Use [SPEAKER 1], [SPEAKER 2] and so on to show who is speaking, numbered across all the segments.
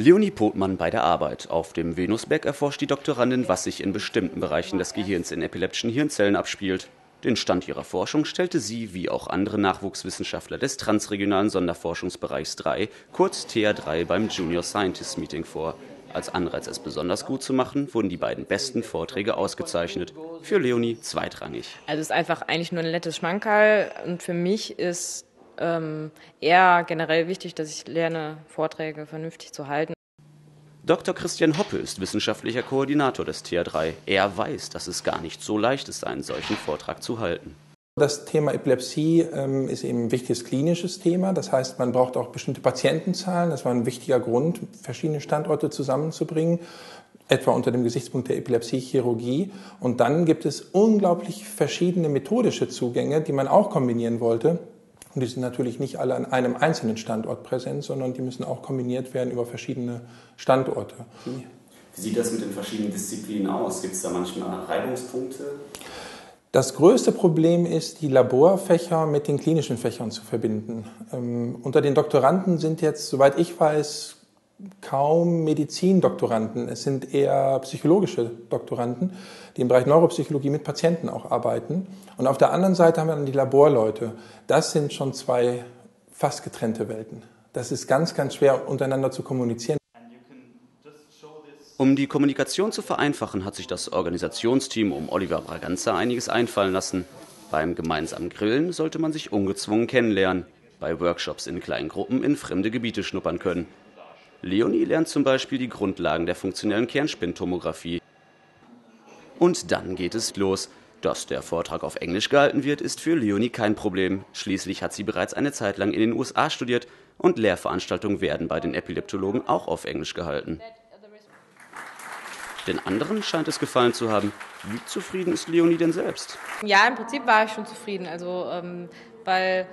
[SPEAKER 1] Leonie Potmann bei der Arbeit. Auf dem Venusberg erforscht die Doktorandin, was sich in bestimmten Bereichen des Gehirns in epileptischen Hirnzellen abspielt. Den Stand ihrer Forschung stellte sie, wie auch andere Nachwuchswissenschaftler des transregionalen Sonderforschungsbereichs 3, kurz TA3 beim Junior Scientist Meeting vor. Als Anreiz, es besonders gut zu machen, wurden die beiden besten Vorträge ausgezeichnet. Für Leonie zweitrangig.
[SPEAKER 2] Also es ist einfach eigentlich nur ein nettes Schmankerl und für mich ist ähm, eher generell wichtig, dass ich lerne, Vorträge vernünftig zu halten.
[SPEAKER 1] Dr. Christian Hoppe ist wissenschaftlicher Koordinator des TH3. Er weiß, dass es gar nicht so leicht ist, einen solchen Vortrag zu halten.
[SPEAKER 3] Das Thema Epilepsie ähm, ist eben ein wichtiges klinisches Thema. Das heißt, man braucht auch bestimmte Patientenzahlen. Das war ein wichtiger Grund, verschiedene Standorte zusammenzubringen, etwa unter dem Gesichtspunkt der Epilepsiechirurgie. Und dann gibt es unglaublich verschiedene methodische Zugänge, die man auch kombinieren wollte. Und die sind natürlich nicht alle an einem einzelnen Standort präsent, sondern die müssen auch kombiniert werden über verschiedene Standorte.
[SPEAKER 1] Wie sieht das mit den verschiedenen Disziplinen aus? Gibt es da manchmal Reibungspunkte?
[SPEAKER 3] Das größte Problem ist, die Laborfächer mit den klinischen Fächern zu verbinden. Ähm, unter den Doktoranden sind jetzt, soweit ich weiß, kaum Medizindoktoranden. Es sind eher psychologische Doktoranden, die im Bereich Neuropsychologie mit Patienten auch arbeiten. Und auf der anderen Seite haben wir dann die Laborleute. Das sind schon zwei fast getrennte Welten. Das ist ganz, ganz schwer untereinander zu kommunizieren.
[SPEAKER 1] Um die Kommunikation zu vereinfachen, hat sich das Organisationsteam um Oliver Braganza einiges einfallen lassen. Beim gemeinsamen Grillen sollte man sich ungezwungen kennenlernen, bei Workshops in kleinen Gruppen in fremde Gebiete schnuppern können. Leonie lernt zum Beispiel die Grundlagen der funktionellen Kernspintomographie. Und dann geht es los. Dass der Vortrag auf Englisch gehalten wird, ist für Leonie kein Problem. Schließlich hat sie bereits eine Zeit lang in den USA studiert und Lehrveranstaltungen werden bei den Epileptologen auch auf Englisch gehalten. Den anderen scheint es gefallen zu haben. Wie zufrieden ist Leonie denn selbst?
[SPEAKER 2] Ja, im Prinzip war ich schon zufrieden. Also, ähm, weil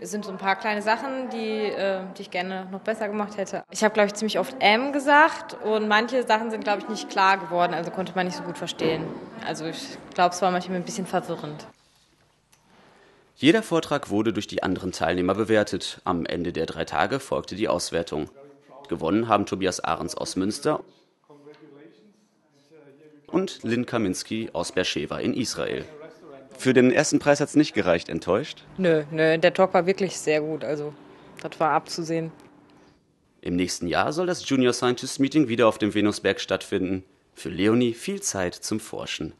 [SPEAKER 2] es sind so ein paar kleine Sachen, die, äh, die ich gerne noch besser gemacht hätte. Ich habe, glaube ich, ziemlich oft M gesagt und manche Sachen sind, glaube ich, nicht klar geworden, also konnte man nicht so gut verstehen. Also ich glaube, es war manchmal ein bisschen verwirrend.
[SPEAKER 1] Jeder Vortrag wurde durch die anderen Teilnehmer bewertet. Am Ende der drei Tage folgte die Auswertung. Gewonnen haben Tobias Ahrens aus Münster und Lynn Kaminski aus Beersheba in Israel. Für den ersten Preis hat es nicht gereicht. Enttäuscht?
[SPEAKER 2] Nö, nö, der Talk war wirklich sehr gut. Also, das war abzusehen.
[SPEAKER 1] Im nächsten Jahr soll das Junior Scientist Meeting wieder auf dem Venusberg stattfinden. Für Leonie viel Zeit zum Forschen.